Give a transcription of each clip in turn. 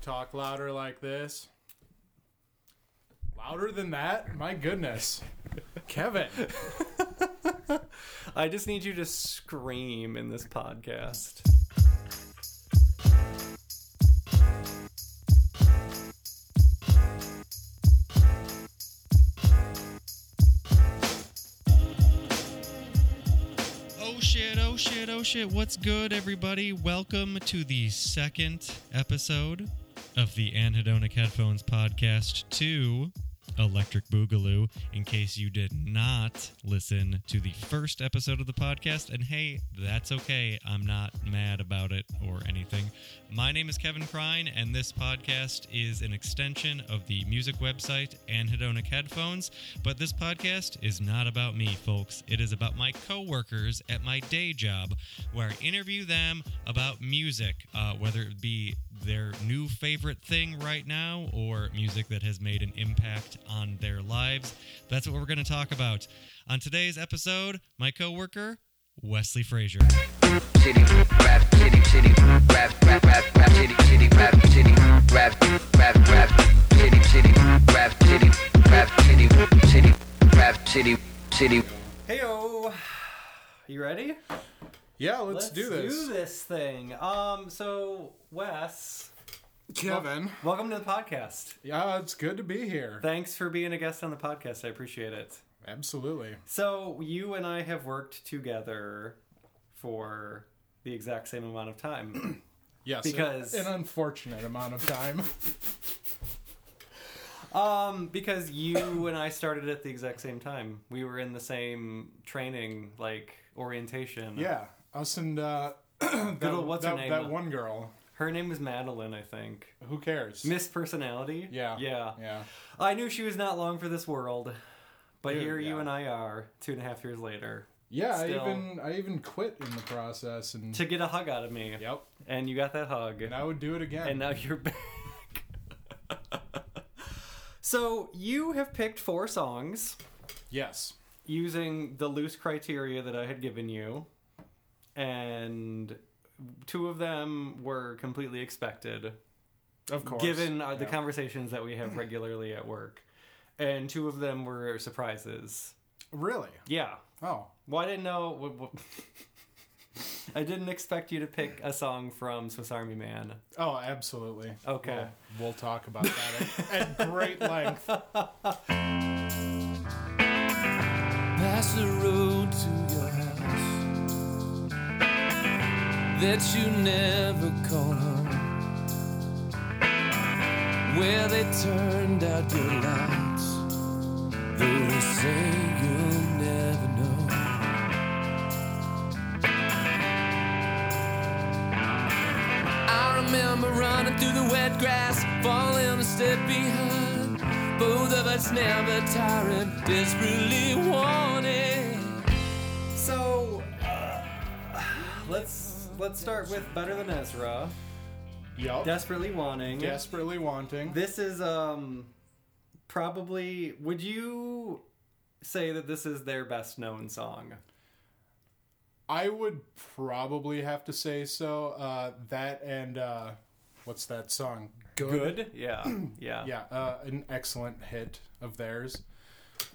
talk louder like this. Louder than that? My goodness. Kevin. I just need you to scream in this podcast. Oh shit, oh shit, oh shit. What's good, everybody? Welcome to the second episode of the Anhedonic Headphones Podcast 2 Electric Boogaloo. In case you did not listen to the first episode of the podcast, and hey, that's okay. I'm not mad about it or anything. My name is Kevin Crine, and this podcast is an extension of the music website Anhedonic Headphones. But this podcast is not about me, folks. It is about my coworkers at my day job, where I interview them about music, uh, whether it be their new favorite thing right now or music that has made an impact on their lives. That's what we're going to talk about. On today's episode, my coworker, Wesley Fraser. city, rap, city, city, rap, rap, rap, rap, city, city, rap, city, rap, rap, rap, city, city, rap, city, rap, city, city, rap, city, city. Heyo, you ready? Yeah, let's, do this. do this thing. Um, so Wes, Kevin. welcome to the podcast. Yeah, it's good to be here. Thanks for being a guest on the podcast. I appreciate it. Absolutely. So you and I have worked together for the exact same amount of time. Yes. Because- an unfortunate amount of time. um, because you and I started at the exact same time. We were in the same training, like orientation. yeah. Us and uh that, what's that, her name? that one girl. Her name was Madeline, I think. Who cares? Miss Personality. yeah. Yeah. Yeah. I knew she was not long for this world. But Dude, here you and I are, two and a half years later, Yeah, Still- I even I even quit in the process and to get a hug out of me. Yep. And you got that hug. And I would do it again. and now you're back. so you have picked four songs yes. using the loose criteria that I had given you, and two of them were completely expected, Of course. given uh, the Yeah. conversations that we have regularly at work, and two of them were surprises. Really? Yeah. Oh. Well, I didn't know. What, what... I didn't expect you to pick a song from Swiss Army Man. Oh, absolutely. Okay. We'll, we'll talk about that at, at great length. Pass the road to that you never call home, where they turned out your lights, though they say you'll never know. I remember running through the wet grass, falling a step behind. Both of us never tiring, desperately wanting. Let's start with Better Than Ezra. Yup. Desperately wanting. Desperately wanting. This is um probably would you say that this is their best known song? I would probably have to say so. Uh, that and uh, what's that song? Good? Yeah. Yeah. Yeah, uh, an excellent hit of theirs.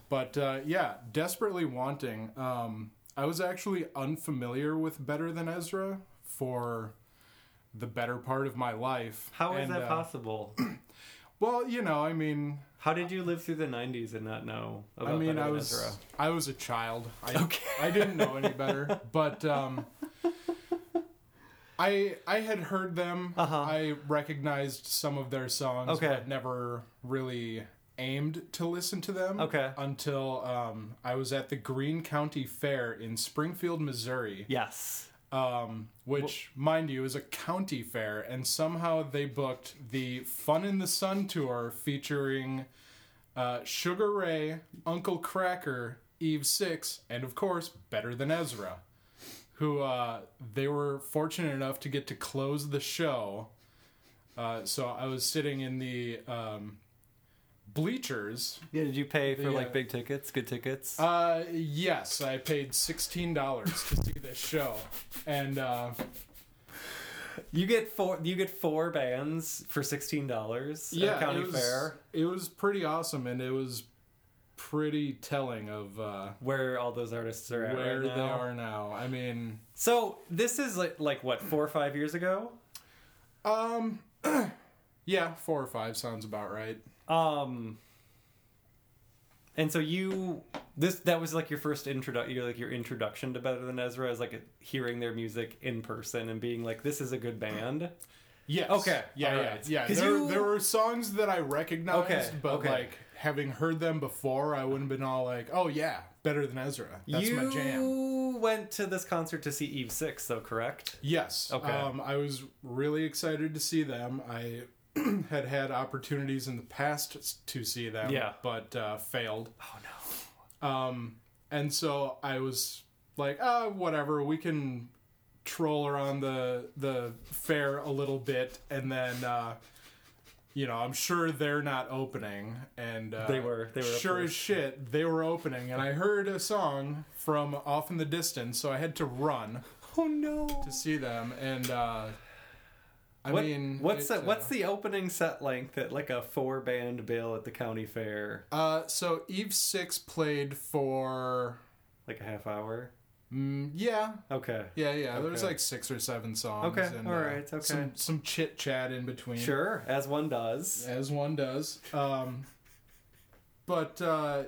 But uh, yeah, desperately wanting. Um, I was actually unfamiliar with Better Than Ezra for the better part of my life. How is And, that uh, possible? Well, you know, I mean, How did you live through the 90s and not know about I mean, I was Ezra? I was a child. I, Okay. I didn't know any better, but um, I I had heard them. Uh-huh. I recognized some of their songs, Okay. but never really aimed to listen to them. Okay. Until um, I was at the Greene County Fair in Springfield, Missouri. Yes. Um, which, mind you, is a county fair, and somehow they booked the Fun in the Sun tour featuring uh, Sugar Ray, Uncle Kracker, Eve Six, and of course, Better Than Ezra, who uh, they were fortunate enough to get to close the show. Uh, so I was sitting in the um, bleachers. Yeah, did you pay for The, like big tickets, good tickets? Uh, yes, I paid sixteen dollars to see this show, and uh, You get four. You get four bands for sixteen dollars. yeah, county it was, fair. It was pretty awesome, and it was pretty telling of uh, Where all those artists are at where right they are now. I mean, So this is like like what four or five years ago. um, yeah, four or five sounds about right. Um. And so you this that was like your first introduction, like your introduction to Better Than Ezra, is like hearing their music in person and being like, "This is a good band." Yes. Okay, Yeah, all yeah, right. yeah. There, you- there were songs that I recognized, Okay, but okay. like having heard them before, I wouldn't have been all like, "Oh yeah, better than Ezra." That's you my jam. You went to this concert to see Eve Six, though, correct? Yes. Okay. Um, I was really excited to see them. I had had opportunities in the past to see them, Yeah. but uh, failed. Oh no. Um, and so I was like, ah, whatever. We can troll around the the fair a little bit, and then, uh, you know, I'm sure they're not opening. And uh, They were- they were sure as shit. They were opening, and I heard a song from off in the distance, so I had to run Oh no. to see them. And uh, I What- mean, what's the, what's uh, the opening set length at like a four band bill at the county fair? Uh, so Eve Six played for. Like a half hour. Mm, yeah, Okay. Yeah, yeah. There was like six or seven songs. Okay, and, all uh, okay. Some some chit chat in between. Sure, as one does. As one does. Um, but uh,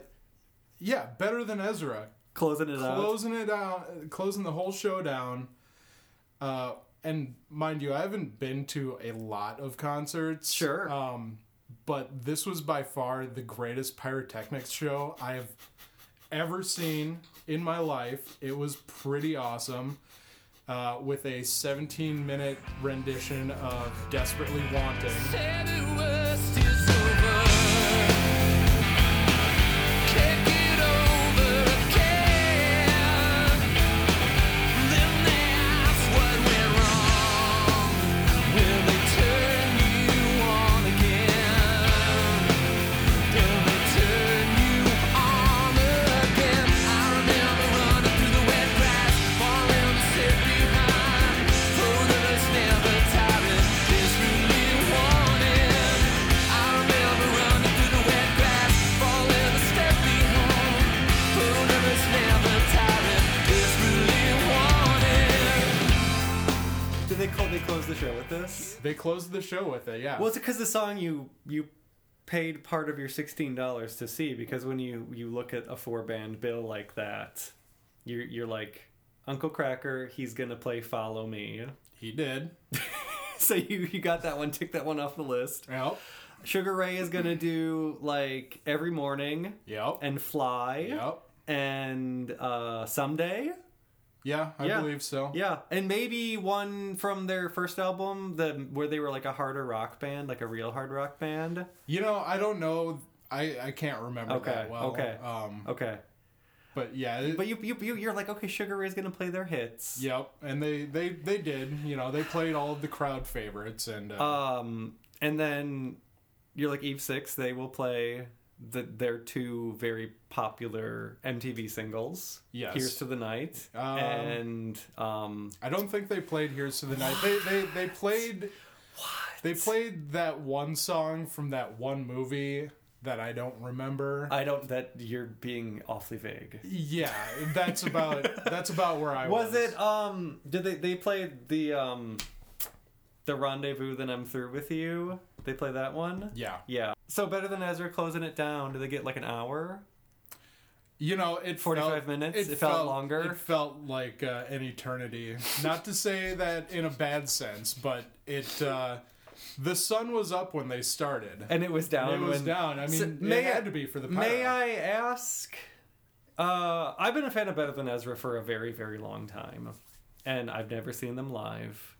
yeah, better than Ezra. Closing it out. Closing it down, closing the whole show down. Uh, and mind you, I haven't been to a lot of concerts. Sure. Um, but this was by far the greatest pyrotechnics show I have ever seen in my life. It was pretty awesome. Uh, with a 17 minute rendition of Desperately Wanting. Closed the show with it, yeah. Well, it's because the song you you paid part of your sixteen dollars to see. Because when you you look at a four band bill like that, you're you're like Uncle Kracker. He's gonna play Follow Me. he did. So you you got that one. Tick that one off the list. Yep. Sugar Ray is gonna do like every morning Yep. and fly Yep. and uh, someday. Yeah, I Yeah. believe so. Yeah, and maybe one from their first album, the where they were like a harder rock band, like a real hard rock band. You know, I don't know. I, I can't remember Okay, that well. okay. Um, Okay, but yeah, it, but you you, you you're like okay, Sugar Ray's gonna play their hits. Yep, and they they they did. You know, they played all of the crowd favorites, and uh, Um, and then you're like Eve Six. They will play the their two very popular MTV singles. Yes. Here's to the night Um, and um. I don't think they played "Here's to the Night." They they they played. They played that one song from that one movie that I don't remember. I don't. That you're being awfully vague. yeah, that's about that's about where I was. Was it um did they they played the um the rendezvous then I'm through with you? They play that one? Yeah, Yeah. So better than Ezra closing it down. Do they get like an hour? you know, it 45 felt, minutes? It felt longer? It felt like uh, an eternity. Not to say that in a bad sense, but it. Uh, the sun was up when they started. And it was down it was when down. I mean, So, it may I- had to be for the. May. I ask uh I've been a fan of Better Than Ezra for a very very long time and I've never seen them live.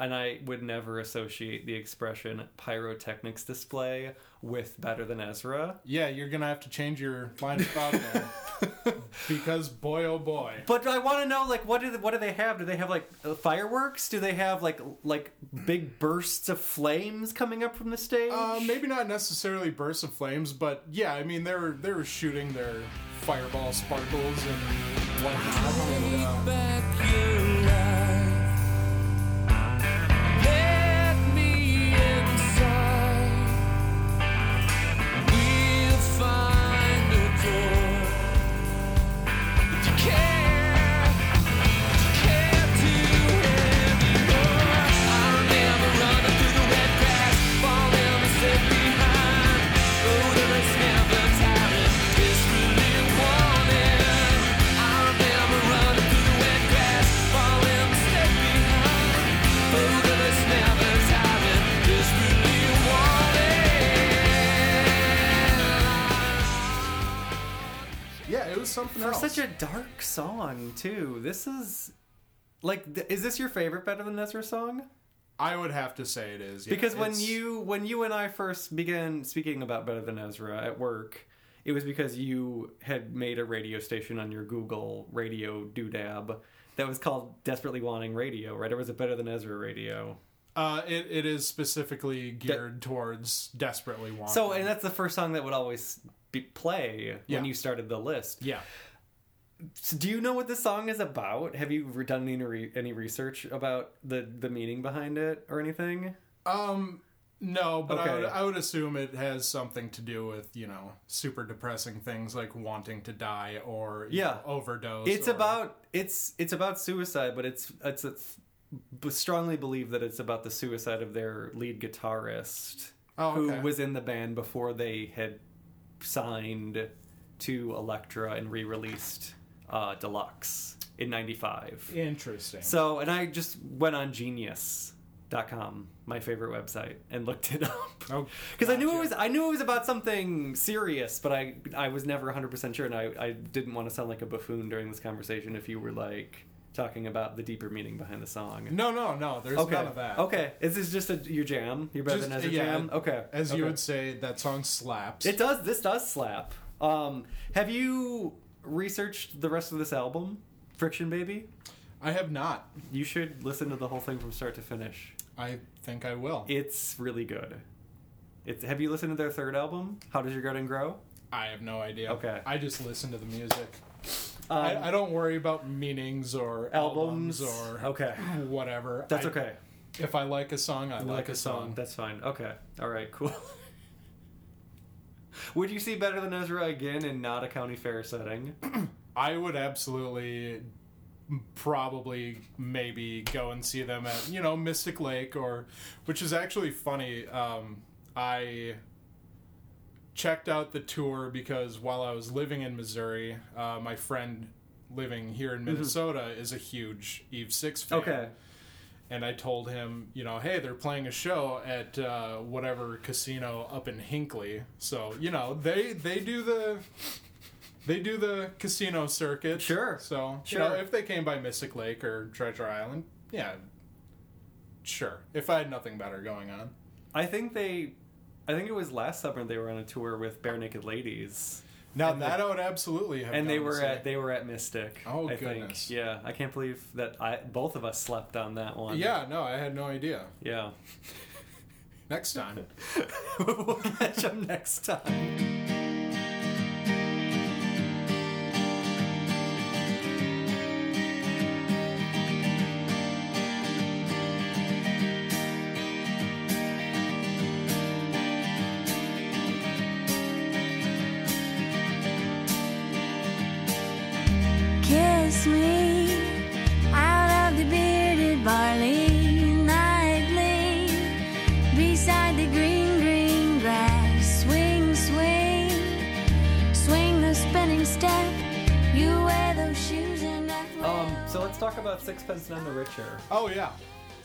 And I would never associate the expression pyrotechnics display with Better Than Ezra. Yeah, you're gonna have to change your line of thought there, because boy, oh boy. But I want to know, like, what do they, what do they have? Do they have like uh, fireworks? Do they have like like big bursts of flames coming up from the stage? Uh, maybe not necessarily bursts of flames, but yeah, I mean they were they were shooting their fireball sparkles and whatnot. And, uh, something For else. such a dark song too. This is like, th- is this your favorite Better Than Ezra song? I would have to say it is yeah. because when It's- you when you and I first began speaking about Better Than Ezra at work, it was because you had made a radio station on your Google radio doodab that was called Desperately Wanting Radio, right? Or was it Better Than Ezra Radio? uh, it, it is specifically geared towards desperately wanting. So, and that's the first song that would always be, play Yeah. when you started the list. yeah, So do you know what this song is about? Have you done any re- any research about the the meaning behind it or anything? um, no, but I, would, I would assume it has something to do with you know super depressing things like wanting to die or Yeah. know, overdose. It's or- about it's it's about suicide, but it's it's, it's strongly believe that it's about the suicide of their lead guitarist, Oh, who was in the band before they had signed to Elektra and re-released uh, Deluxe in '95. interesting. So, and I just went on Genius.com, my favorite website, and looked it up. Oh, Because I knew it was I knew it was about something serious, but I I was never 100 percent sure, and I, I didn't want to sound like a buffoon during this conversation if you were like talking about the deeper meaning behind the song. No, no, no. There's okay, none of that. okay. Is this just a, your jam? You're Better Than Ezra yeah, jam. Okay, As you would say, that song slaps. It does. This does slap. Um, have you researched the rest of this album, Friction Baby? I have not. You should listen to the whole thing from start to finish. I think I will. It's really good. It's. Have you listened to their third album? How does your garden grow? I have no idea. Okay. I just listen to the music. Um, I, I don't worry about meanings or albums, albums, or okay. whatever. That's I- okay. If I like a song, I You like, a song. That's fine. Okay. All right. Cool. Would you see Better Than Ezra again in not a county fair setting? I would absolutely, probably, maybe go and see them at you know Mystic Lake or, which is actually funny. Um, I checked out the tour because while I was living in Missouri, uh, my friend living here in Minnesota is a huge Eve Six fan. Okay. and I told him, you know, hey, they're playing a show at uh, whatever casino up in Hinckley. So you know, they they do the they do the casino circuit. Sure. So you know, if they came by Mystic Lake or Treasure Island, yeah, sure. If I had nothing better going on. I think they. I think it was last summer they were on a tour with Barenaked Ladies, Now And that the- I would absolutely have. and they were at they were at Mystic. Oh, I goodness. Think. Yeah, I can't believe that I both of us slept on that one. Yeah, no, I had no idea. Yeah. Next time. we'll catch them next time. Talk about Sixpence None the Richer. Oh yeah,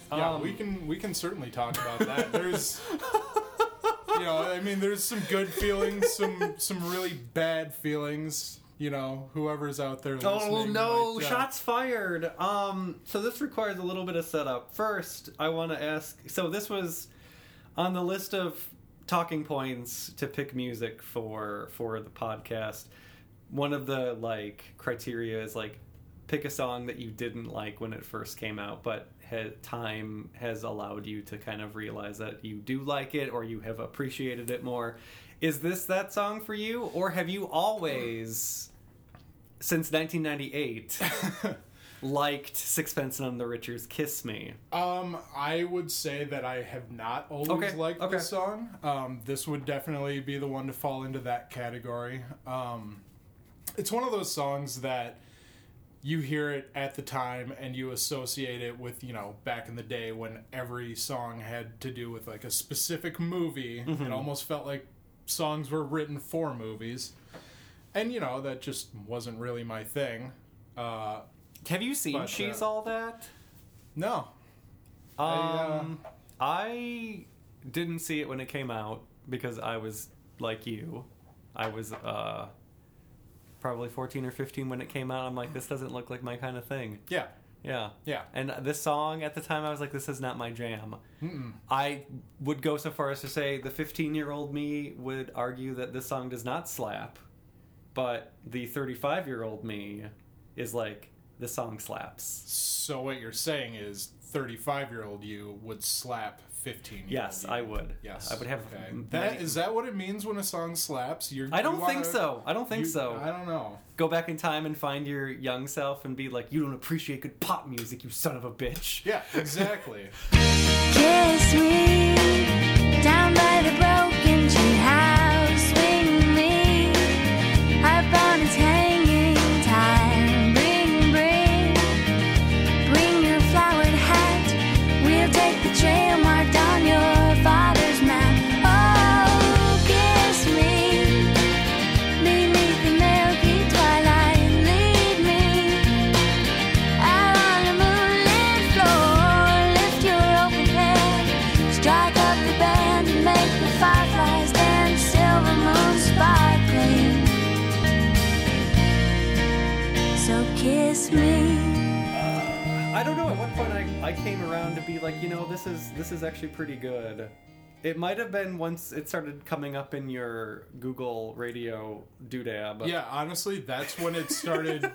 yeah. Um, we can we can certainly talk about that. There's, you know, I mean, there's some good feelings, some some really bad feelings. You know, whoever's out there listening. Oh no! might, uh, Shots fired. Um, so this requires a little bit of setup. First, I want to ask. So this was on the list of talking points to pick music for for the podcast. One of the like criteria is like pick a song that you didn't like when it first came out, but ha- time has allowed you to kind of realize that you do like it or you have appreciated it more. Is this that song for you, or have you always, since 1998, liked Sixpence None the Richer's "Kiss Me"? Um, I would say that I have not always Okay, liked okay. this song. Um, this would definitely be the one to fall into that category. Um, it's one of those songs that you hear it at the time and you associate it with you know back in the day when every song had to do with like a specific movie. Mm-hmm. It almost felt like songs were written for movies, and you know that just wasn't really my thing. Uh, Have you seen But, "She's uh, All That"? no, I, uh, Um, I didn't see it when it came out because I was like you. I was uh, probably 14 or 15 when it came out. I'm like, this doesn't look like my kind of thing. Yeah. Yeah. Yeah. And this song at the time, I was like, this is not my jam. I would go so far as to say the 15 year old me would argue that this song does not slap, but the 35 year old me is like, the song slaps. So what you're saying is 35 year old you would slap 15 Yes, I would. Yes. I would have. Okay. m- That many- is that what it means when a song slaps? You're, I don't think wanna- so. I don't think you- so. I don't know. Go back in time and find your young self and be like, you don't appreciate good pop music, you son of a bitch. Yeah, exactly. Kiss me down by the broken I don't know at what point I, I came around to be like, you know, this is this is actually pretty good. It might have been once it started coming up in your Google radio doodab. Yeah, honestly, that's when it started.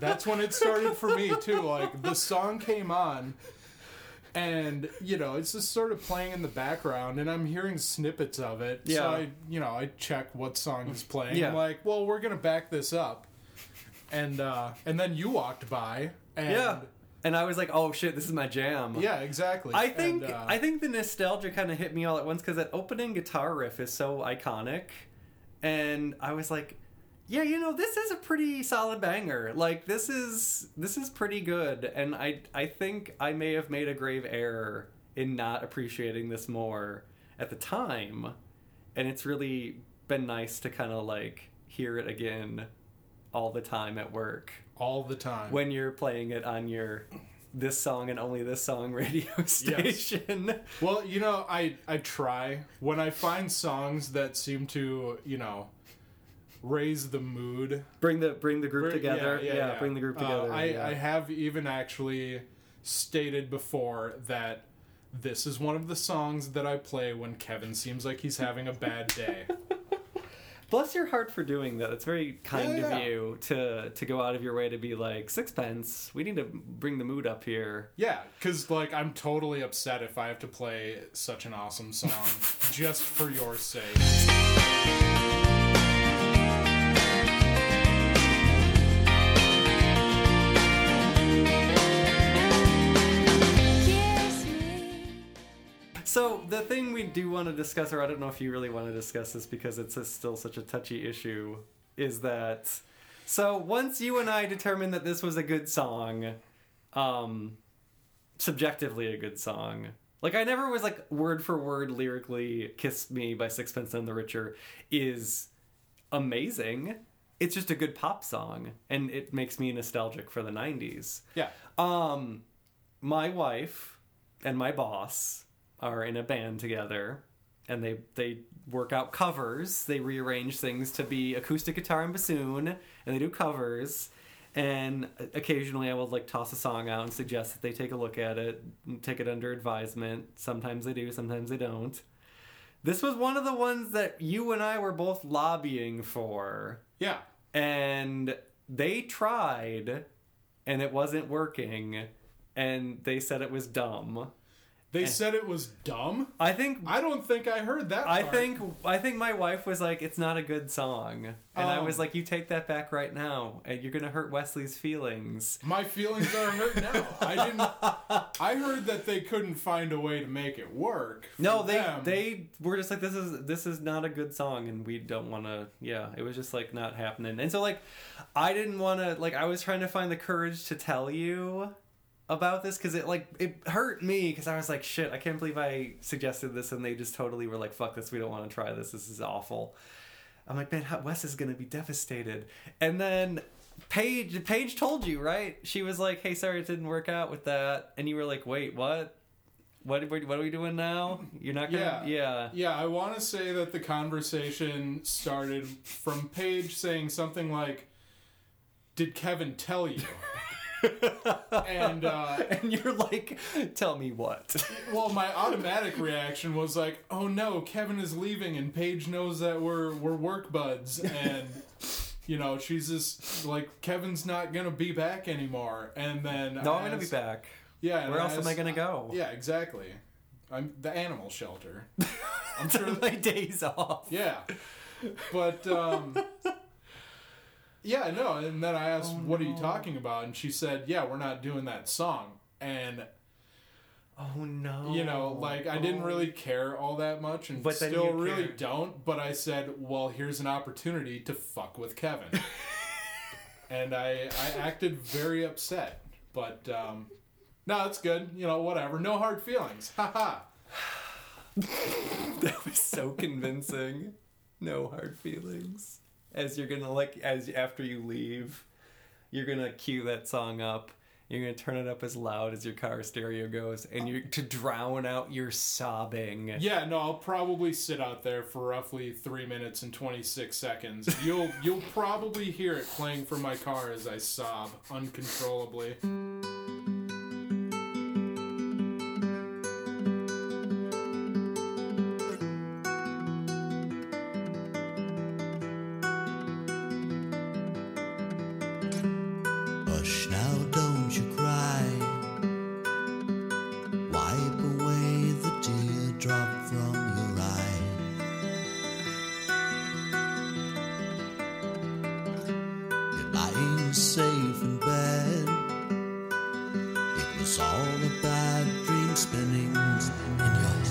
that's when it started for me too. Like the song came on, and you know it's just sort of playing in the background, and I'm hearing snippets of it. Yeah. So I, you know, I check what song is playing. Yeah. I'm like, well, we're gonna back this up, and uh, and then you walked by, and Yeah. And I was like, oh shit, this is my jam. yeah, exactly. I think And, uh, I think the nostalgia kind of hit me all at once because that opening guitar riff is so iconic, and I was like, yeah, you know, this is a pretty solid banger. Like this is this is pretty good, and I I think I may have made a grave error in not appreciating this more at the time, and it's really been nice to kind of like hear it again all the time at work all the time. when you're playing it on your this song and only this song radio station. Well, you know, I I try when I find songs that seem to, you know, raise the mood. Bring the bring the group Bring- together. Yeah, bring the group Uh, together. I yeah. I have even actually stated before that this is one of the songs that I play when Kevin seems like he's having a bad day. Bless your heart for doing that. It's very kind Yeah, of you to to go out of your way to be like sixpence. We need to bring the mood up here. yeah, cuz like I'm totally upset if I have to play such an awesome song just for your sake. So the thing we do want to discuss, or I don't know if you really want to discuss this because it's a, still such a touchy issue, is that so once you and I determined that this was a good song, um, subjectively a good song. Like I never was like word for word lyrically "Kiss Me" by Sixpence None the Richer is amazing. It's just a good pop song, and it makes me nostalgic for the '90s. Yeah. Um, my wife and my boss are in a band together, and they they work out covers. They rearrange things to be acoustic guitar and bassoon, and they do covers. And occasionally, I will like toss a song out and suggest that they take a look at it, and take it under advisement. Sometimes they do, sometimes they don't. This was one of the ones that you and I were both lobbying for Yeah. and they tried and it wasn't working and they said it was dumb They said it was dumb. i think I don't think I heard that. i part. think i think my wife was like it's not a good song and i Oh. was like you take that back right now and you're gonna hurt wesley's feelings My feelings are hurt now. I didn't. I heard that they couldn't find a way to make it work. for no they them. they were just like this is this is not a good song and we don't want to yeah it was just like not happening and so like i didn't want to like i was trying to find the courage to tell you about this because it like it hurt me because i was like shit i can't believe i suggested this and they just totally were like fuck this we don't want to try this this is awful i'm like man wes is gonna be devastated and then paige paige told you right she was like hey sorry it didn't work out with that and you were like wait what what, what, are we doing now? You're not gonna, Yeah. yeah. Yeah, I want to say that the conversation started from Paige saying something like, did Kevin tell you? And uh, And you're like, tell me what? well, my automatic reaction was like, "Oh no, Kevin is leaving, and Paige knows that we're we're work buds, and you know she's just like Kevin's not gonna be back anymore." And then no, I'm gonna be back. Yeah, and Where else am I gonna go? Yeah, exactly. I'm the animal shelter. I'm sure. my days off. Yeah, but um, yeah, no. And then I asked, "What are you talking about?" And she said, "Yeah, we're not doing that song." And Oh no. you know, like I didn't really care all that much, and But still really cared. don't. But I said, "Well, here's an opportunity to fuck with Kevin," and I I acted very upset. But um, no, it's good. You know, whatever. No hard feelings. Ha ha. That was so convincing. No hard feelings. As you're gonna like, as after you leave, you're gonna cue that song up. You're gonna turn it up as loud as your car stereo goes, and you're to drown out your sobbing. Yeah, no, I'll probably sit out there for roughly three minutes and twenty six seconds. You'll you'll probably hear it playing from my car as I sob uncontrollably. Spinning in your head.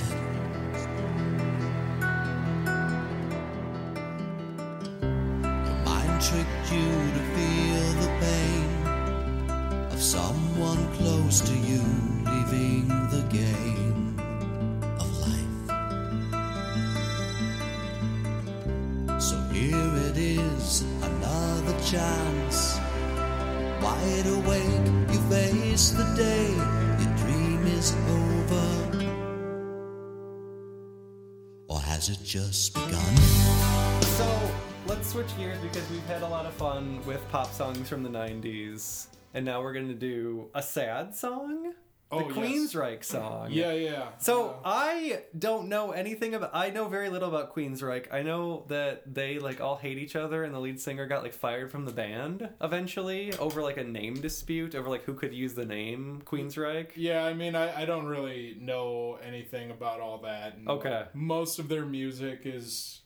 Your mind tricked you to feel the pain of someone close to you leaving the game of life. So here it is, another chance. Wide awake, you face the day, is over. Or has it just begun? So let's switch gears because we've had a lot of fun with pop songs from the '90s, and now we're gonna do a sad song, the Oh, yes. Song. Yeah, yeah. So Uh, I don't know anything about. I know very little about Queensryche. I know that they like all hate each other, and the lead singer got like fired from the band eventually over like a name dispute over like who could use the name Queensryche. yeah, I mean, I, I don't really know anything about all that. and, Okay. most of their music is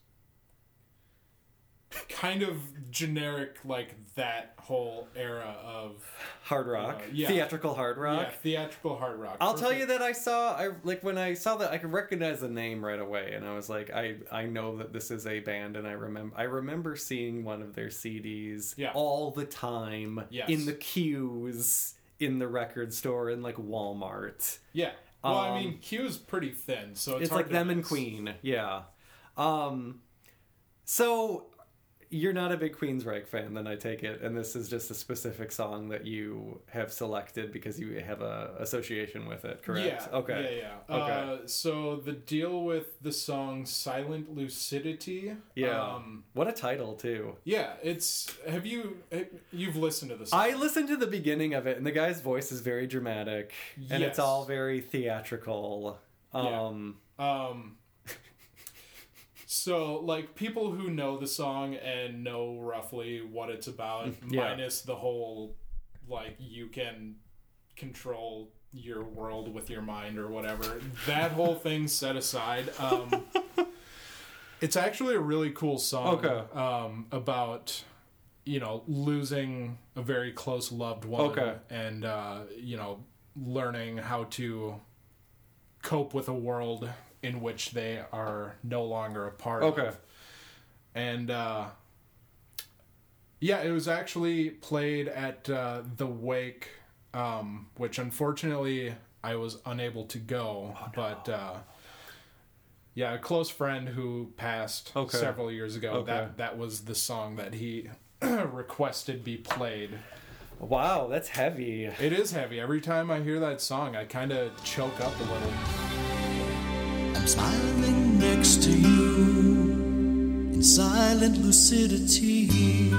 kind of generic, like that whole era of Hard rock, Uh, yeah. theatrical hard rock. yeah, theatrical hard rock. I'll tell you that I saw I like when I saw that I could recognize the name right away and I was like I I know that this is a band and I remember I remember seeing one of their CDs Yeah. all the time Yes. in the queues in the record store in like Walmart. Yeah. Well, I Um, mean, Q's pretty thin, so it's, It's, like them and. Queen, yeah. Um so you're not a big Queensryche fan, then I take it, and this is just a specific song that you have selected because you have a association with it, correct? Yeah. Okay. Yeah, yeah. Okay. Uh, so the deal with the song "Silent Lucidity." Yeah. Um, what a title too. yeah. It's. Have you? You've listened to the song. I listened to the beginning of it, and the guy's voice is very dramatic, and Yes. it's all very theatrical. Yeah. Um, Um. So, like, people who know the song and know roughly what it's about, Yeah. minus the whole, like, you can control your world with your mind or whatever, that whole thing set aside. Um, it's actually a really cool song Okay. um, about, you know, losing a very close loved one Okay. and, uh, you know, learning how to cope with a world in which they are no longer a part Okay. of. And uh, yeah, it was actually played at uh, the Wake, um, which unfortunately I was unable to go. Oh, But uh, yeah, a close friend who passed Okay. several years ago. Okay. That that was the song that he requested be played. wow, that's heavy. It is heavy. Every time I hear that song, I kind of choke up a little. I'm smiling next to you in silent lucidity.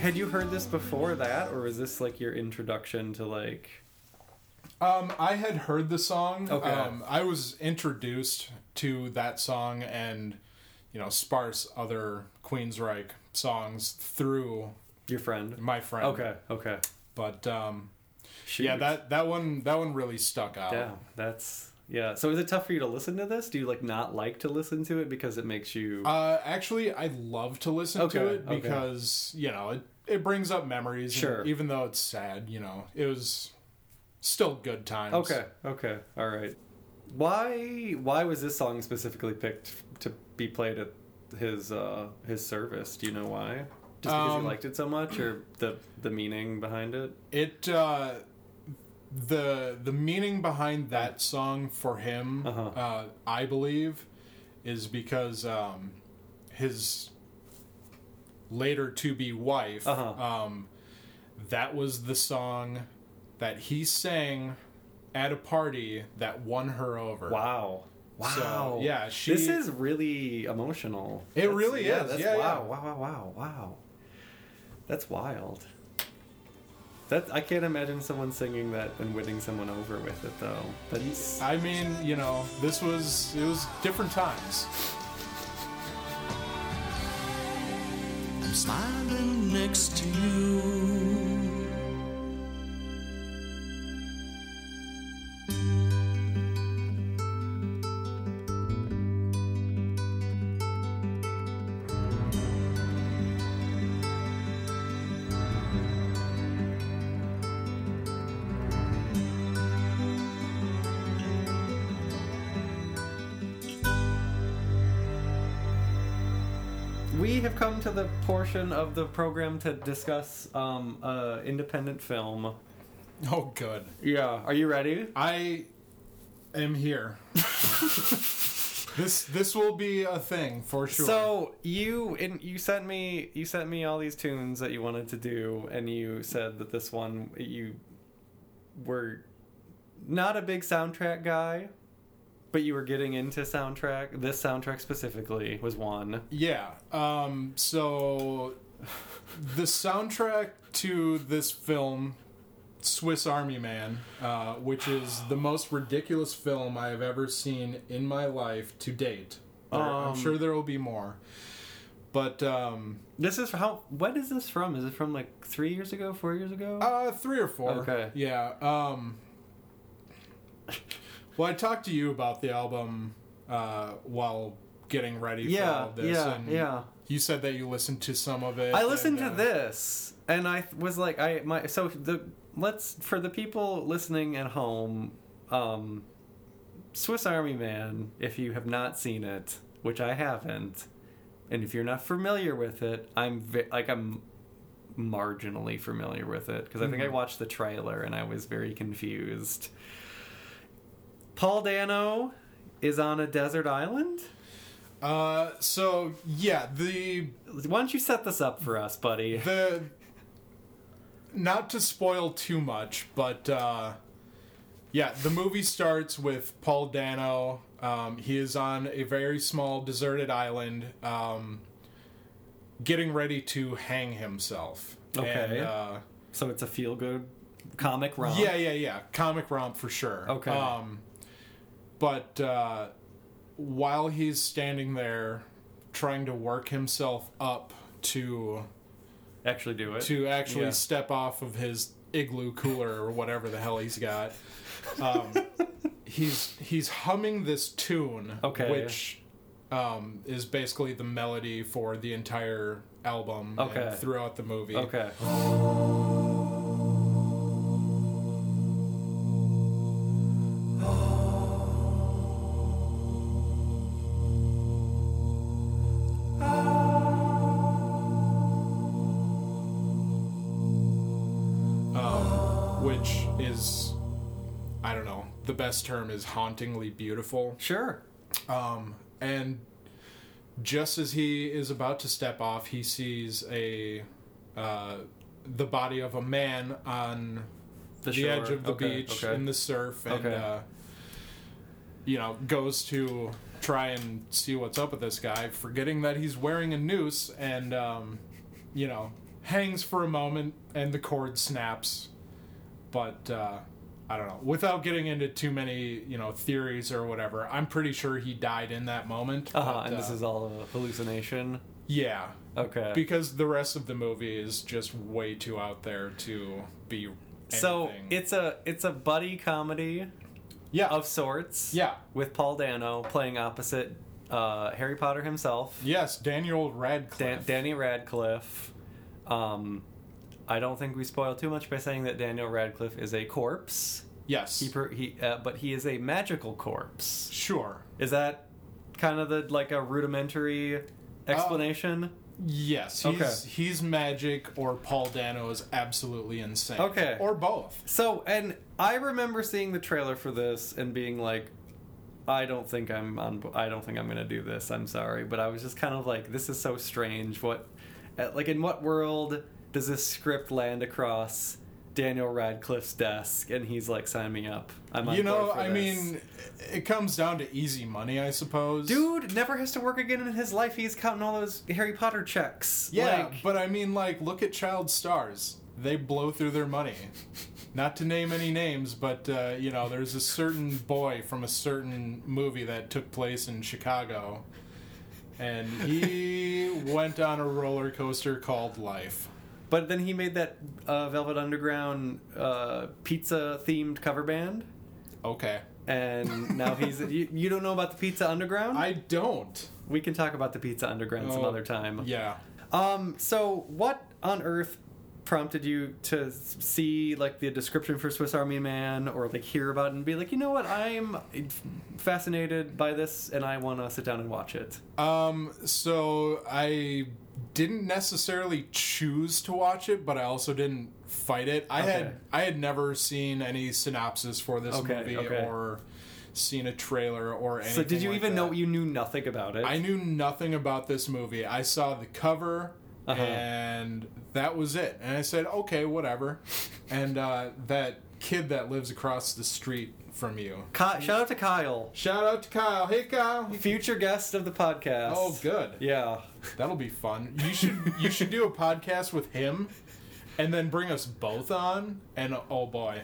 Had you heard this before that, or was this like your introduction to like? Um, I had heard the song. Okay. Um, I was introduced to that song and, you know, sparse other Queensryche songs through Your friend. my friend. Okay. Okay. But um, Shoot. yeah, that that one that one really stuck out. Yeah, that's yeah. So is it tough for you to listen to this? Do you like not like to listen to it because it makes you? Uh, actually, I love to listen Okay, to it okay. because you know it, it brings up memories. and Sure. even though it's sad, you know, it was still good times. okay. Okay. All right. Why why was this song specifically picked to be played at his uh his service? Do you know why? Just because Um, you liked it so much, or the the meaning behind it? It uh, the the meaning behind that song for him, Uh-huh. uh, I believe, is because um, his later to be wife. Uh-huh. Um, that was the song that he sang at a party that won her over. Wow. So, Wow. yeah, she- This is really emotional. It really yeah, is. That's, Yeah, wow, yeah. wow, wow, wow, wow. That's wild. That I can't imagine someone singing that and winning someone over with it though. That's I mean, you know, this was it was different times. I'm smiling next to you. Come to the portion of the program to discuss um uh independent film. Oh, good. Yeah. Are you ready? I am here. this this will be a thing for sure. So you in you sent me you sent me all these tunes that you wanted to do, and you said that this one you were not a big soundtrack guy, but you were getting into soundtrack. This soundtrack specifically was one. yeah. Um. So the soundtrack to this film, Swiss Army Man, uh, which is the most ridiculous film I have ever seen in my life to date. There- I'm Um, sure there will be more. But um, This is how. What is this from? Is it from like three years ago, four years ago? Uh, three or four. Okay. Yeah. Um. Well, I talked to you about the album uh, while getting ready for Yeah, all this, yeah, and yeah. you said that you listened to some of it. I listened and, to uh, this and I was like I my so the let's for the people listening at home um Swiss Army Man if you have not seen it which I haven't and if you're not familiar with it I'm vi- like I'm marginally familiar with it because I think I Mhm. watched the trailer and I was very confused Paul Dano is on a desert island Uh, so yeah, the why don't you set this up for us buddy the not to spoil too much, but uh, yeah, the movie starts with Paul Dano. Um, he is on a very small deserted island, um, getting ready to hang himself. Okay. And, uh, so it's a feel good comic romp yeah, yeah, yeah, comic romp for sure. Okay. Um, but uh, while he's standing there, trying to work himself up to actually do it. to actually Yeah. step off of his igloo cooler or whatever the hell he's got. Um, he's he's humming this tune, Okay. which um, is basically the melody for the entire album and Okay. throughout the movie. Okay. best term is hauntingly beautiful. Sure. Um, and just as he is about to step off, he sees a uh, the body of a man on The the, edge of the Okay, beach okay. in the surf, and Okay. uh, you know goes to try and see what's up with this guy, forgetting that he's wearing a noose, and um, you know hangs for a moment, and the cord snaps. But uh, I don't know. Without getting into too many, you know, theories or whatever, I'm pretty sure he died in that moment. Uh-huh, but, and this uh, is all a hallucination. yeah, Okay. because the rest of the movie is just way too out there to be. so it's a it's a buddy comedy yeah of sorts. Yeah. With Paul Dano playing opposite uh, Harry Potter himself, Yes, Daniel Radcliffe. Dan- Danny Radcliffe. Um, I don't think we spoil too much by saying that Daniel Radcliffe is a corpse. yes. He, per- he uh, but he is a magical corpse. sure. Is that kind of the like a rudimentary explanation? Yes, he's Okay. he's magic or Paul Dano is absolutely insane. Okay. Or both. So, and I remember seeing the trailer for this and being like, I don't think I'm on. I don't think I'm gonna do this. I'm sorry, but I was just kind of like, this is so strange. What, uh, like, in what world does this script land across Daniel Radcliffe's desk? And he's like, sign me up. I'm you know, I this." mean, it comes down to easy money, I suppose. dude never has to work again in his life. He's counting all those Harry Potter checks. Yeah, Like, but I mean, like, look at child stars. They blow through their money. Not to name any names, but uh, you know, there's a certain boy from a certain movie that took place in Chicago, and he went on a roller coaster called life. But then he made that uh, Velvet Underground uh, pizza themed cover band. Okay, and now he's you, you don't know about the Pizza Underground? I don't. we can talk about the Pizza Underground some Oh, other time. Yeah. Um so what on earth prompted you to see like the description for Swiss Army Man or like hear about it and be like, "You know what? I'm fascinated by this and I want to sit down and watch it." Um, so I didn't necessarily choose to watch it, but I also didn't fight it. I Okay. had I had never seen any synopsis for this Okay, movie okay. or seen a trailer or anything. So did you like even that. know you knew nothing about it? I knew nothing about this movie. I saw the cover Uh-huh. and that was it. And I said, okay, whatever. and uh, that kid that lives across the street from you. Ky- shout out to Kyle, Shout out to Kyle. Hey, Kyle. future guest of the podcast. Oh, good. Yeah. That'll be fun. You should you should do a podcast with him, and then bring us both on. And oh boy,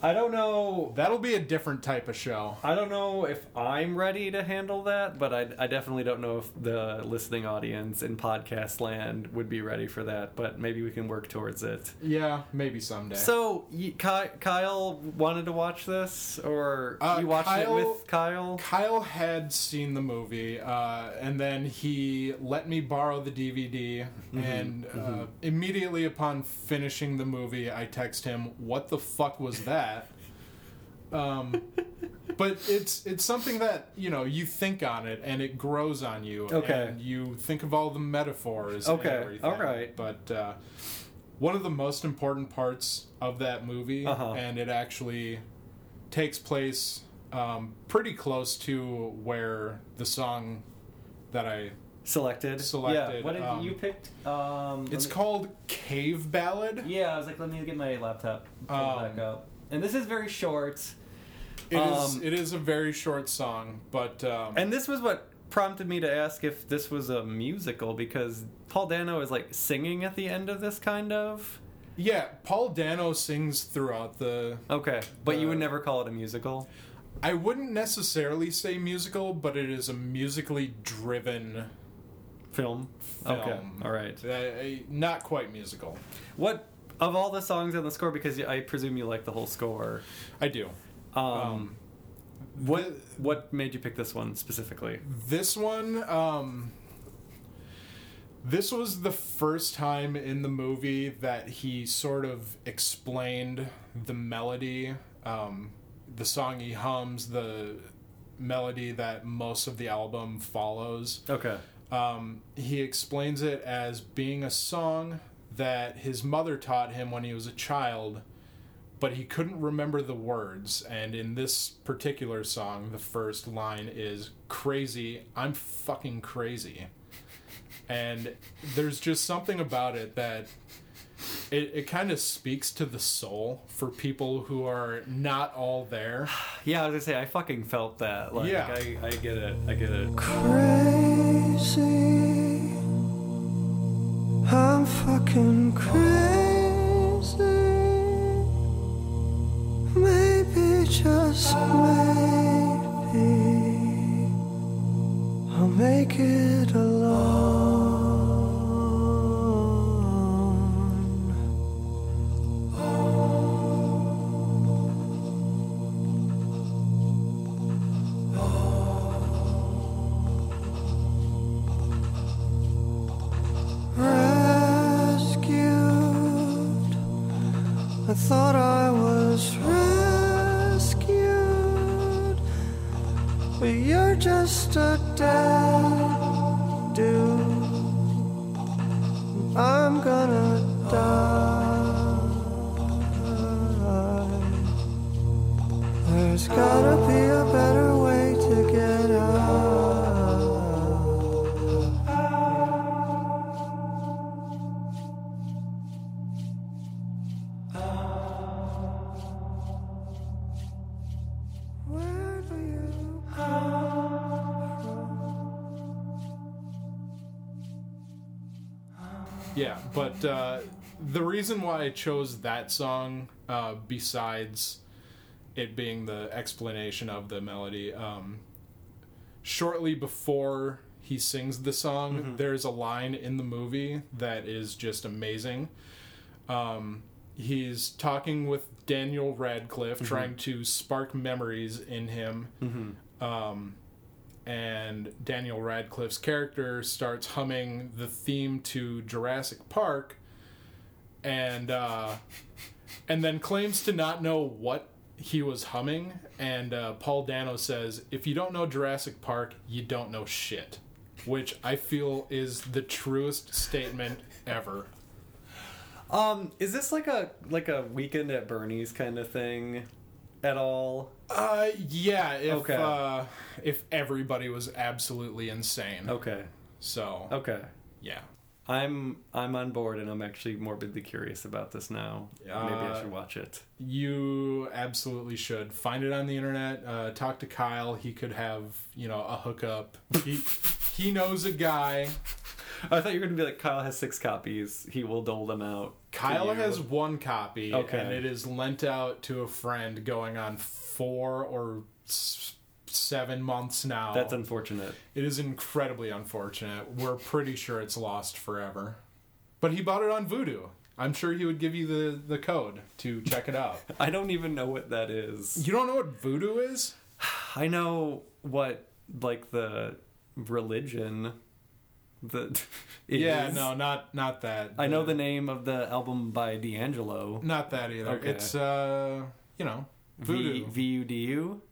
I don't know that'll be a different type of show. I don't know if I'm ready to handle that, but I, I definitely don't know if the listening audience in podcast land would be ready for that. But maybe we can work towards it. Yeah, maybe someday. So, y- Ky- Kyle wanted to watch this, or Uh, you watched Kyle- it with Kyle? Kyle had seen the movie, uh, and then he let me borrow the DVD. Mm-hmm, and uh, immediately upon finishing the movie, I text him, "What the fuck was that?" Um, but it's it's something that you know you think on it, and it grows on you. Okay. And you think of all the metaphors. Okay, And everything. all right. But uh, one of the most important parts of that movie, Uh-huh. and it actually takes place um, pretty close to where the song that I Selected. Selected, Yeah. What did um, you picked? Um, it's me- called Cave Ballad. Yeah, I was like, let me get my laptop Um, back up. And this is very short. It is. Um, It is a very short song, but um, And this was what prompted me to ask if this was a musical because Paul Dano is like singing at the end of this kind of. yeah, Paul Dano sings throughout the. Okay, but you would never call it a musical. I wouldn't necessarily say musical, but it is a musically driven Film. film. Okay, all right. Uh, not quite musical. What of all the songs on the score? Because I presume you like the whole score. I do. Um, Um, what what made you pick this one specifically? This one, um, this was the first time in the movie that he sort of explained the melody, um, the song he hums, the melody that most of the album follows. Okay. Um, he explains it as being a song that his mother taught him when he was a child but he couldn't remember the words. And in this particular song, the first line is "Crazy, I'm fucking crazy," and there's just something about it that it, it kind of speaks to the soul for people who are not all there. Yeah, I was gonna say I fucking felt that. Like, Yeah. I, I get it. I get it. crazy. I'm fucking crazy. Just maybe I'll make it alone. Just Yeah, but uh, the reason why I chose that song, uh, besides it being the explanation of the melody, um, shortly before he sings the song, there's a line in the movie that is just amazing. Um, he's talking with Daniel Radcliffe, trying to spark memories in him. Um, and Daniel Radcliffe's character starts humming the theme to Jurassic Park, and uh, and then claims to not know what he was humming. And uh, Paul Dano says, "If you don't know Jurassic Park, you don't know shit," which I feel is the truest statement ever. Um, is this like a like a weekend at Bernie's kind of thing at all? Uh, yeah. If Okay. uh, if everybody was absolutely insane, Okay. so Okay. yeah. I'm I'm on board and I'm actually morbidly curious about this now. Maybe I Uh, should watch it. You absolutely should find it on the internet. Uh, talk to Kyle. He could have you know a hookup. He he knows a guy. I thought you were gonna be like Kyle has six copies. He will dole them out. Kyle has one copy, Okay. and it is lent out to a friend going on four or s- seven months now. That's unfortunate. it is incredibly unfortunate. We're pretty sure it's lost forever. But he bought it on Vudu. I'm sure he would give you the, the code to check it out. I don't even know what that is. You don't know what Vudu is? I know what like the religion the Yeah, is. no, not not that. I know the name of the album by D'Angelo. Not that either. Okay. It's uh, you know, Vudu. V U D U.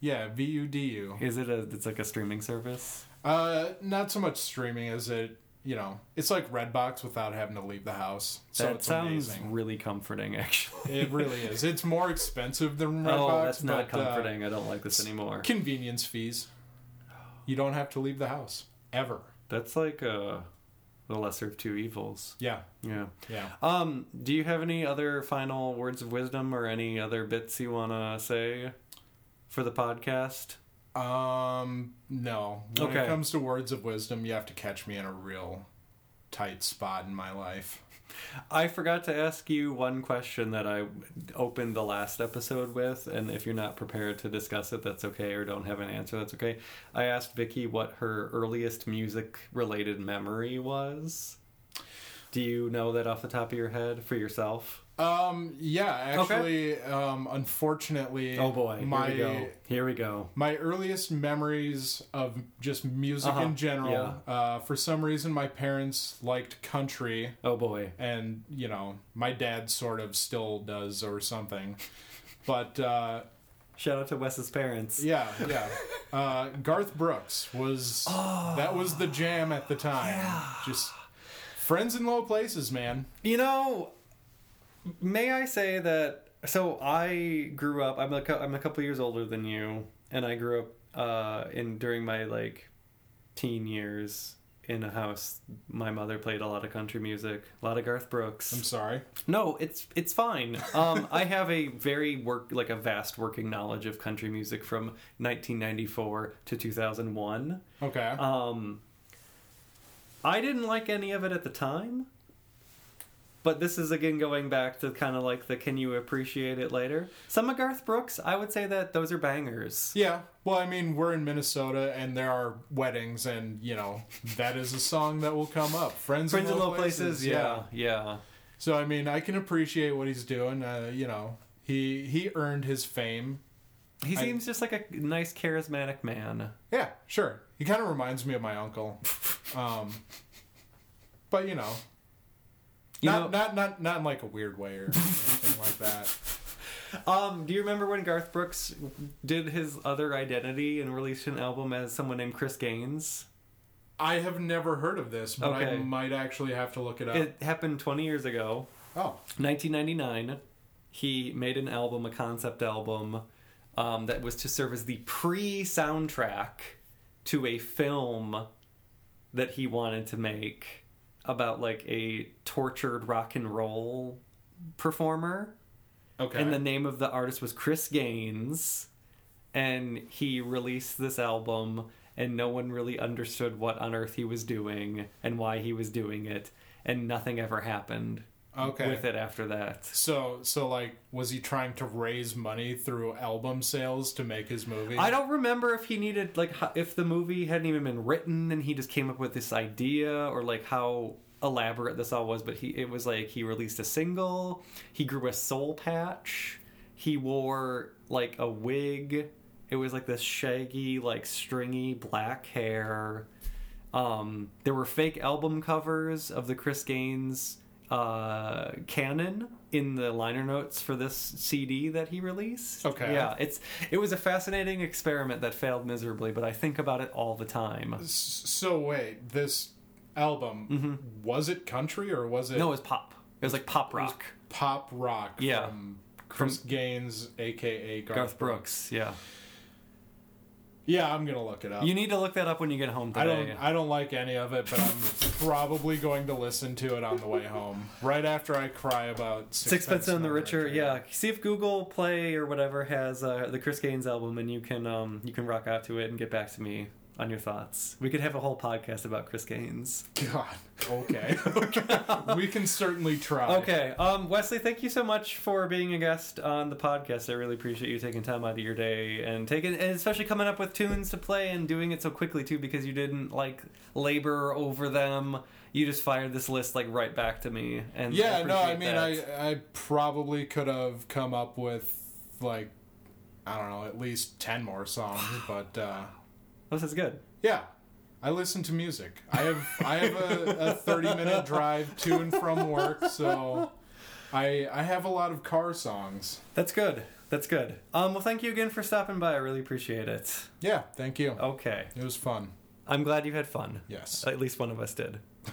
yeah, V U D U. Is it a? It's like a streaming service. Uh, not so much streaming as it. You know, it's like Redbox without having to leave the house. So that it's sounds amazing. really comforting, actually. It really is. It's more expensive than Redbox. oh, that's not but, uh, comforting. I don't like this anymore. convenience fees. You don't have to leave the house ever. That's like uh, the lesser of two evils. Yeah, Yeah. yeah. Um, do you have any other final words of wisdom or any other bits you want to say for the podcast? Um, no. When Okay. it comes to words of wisdom, you have to catch me in a real tight spot in my life. I forgot to ask you one question that I opened the last episode with, and if you're not prepared to discuss it, that's okay, or don't have an answer, that's okay. I asked Vicky what her earliest music related memory was. Do you know that off the top of your head for yourself? Um, yeah, actually, um, unfortunately, Oh boy, my here we go. Here we go. my earliest memories of just music Uh-huh, in general. yeah. Uh, for some reason, my parents liked country. Oh boy. and you know my dad sort of still does or something but uh Shout out to Wes's parents. yeah yeah uh garth brooks was oh, that was the jam at the time Yeah. just friends in low places man You know, may I say that so I grew up. I'm a I'm a couple years older than you, and I grew up uh, in during my like teen years in a house. My mother played a lot of country music, a lot of Garth Brooks. I'm sorry. No, it's it's fine. Um, I have a very work like a vast working knowledge of country music from 1994 to 2001. Okay. Um, I didn't like any of it at the time, but this is again going back to kind of like the can you appreciate it later? Some of Garth Brooks, I would say that those are bangers. yeah. Well, I mean, we're in Minnesota, and there are weddings, and you know that is a song that will come up. Friends, Friends in low, low places, yeah, yeah. So I mean, I can appreciate what he's doing. Uh, you know, he he earned his fame. He I- seems just like a nice, charismatic man. Yeah, sure. He kind of reminds me of my uncle. Um, but you know, You not, know- not not not in like a weird way or anything like that. Um, do you remember when Garth Brooks did his other identity and released an album as someone named Chris Gaines? I have never heard of this, but I might actually have to look it up. It happened 20 years ago. oh, 1999, he made an album, a concept album, um, that was to serve as the pre soundtrack to a film that he wanted to make about like a tortured rock and roll performer. okay. And the name of the artist was Chris Gaines. And he released this album, and no one really understood what on earth he was doing and why he was doing it. And nothing ever happened okay. with it after that. So so like, was he trying to raise money through album sales to make his movie? I don't remember if he needed like if the movie hadn't even been written and he just came up with this idea or like how elaborate this all was. But he it was like he released a single. He grew a soul patch. He wore like a wig. It was like this shaggy, like stringy black hair. Um, there were fake album covers of the Chris Gaines uh, canon in the liner notes for this CD that he released. Okay. Yeah, it's it was a fascinating experiment that failed miserably, but I think about it all the time. So wait, this album mm-hmm. was it country or was it. No, it was pop. It was like pop rock. pop rock? Yeah. From Chris Gaines, aka Garth, Garth Brooks. Yeah. Yeah, I'm gonna look it up. You need to look that up when you get home I today. don't. I don't like any of it, but I'm probably going to listen to it on the way home, right after I cry about Sixpence None and the Richer, yeah. See if Google Play or whatever has uh, the Chris Gaines album, and you can um, you can rock out to it and get back to me on your thoughts. We could have a whole podcast about Chris Gaines. God. Okay. we can certainly try. Okay, um, Wesley, thank you so much for being a guest on the podcast. I really appreciate you taking time out of your day and taking, and especially coming up with tunes to play and doing it so quickly too, because you didn't like labor over them. You just fired this list like right back to me, and Yeah. I No. I mean, that. I I probably could have come up with like I don't know at least ten more songs, but uh, this is good. yeah. I listen to music. I have I have a, a thirty minute drive to and from work, so I I have a lot of car songs. That's good. That's good. Um, well, thank you again for stopping by. I really appreciate it. Yeah, thank you. Okay, It was fun. I'm glad you had fun. Yes. At least one of us did.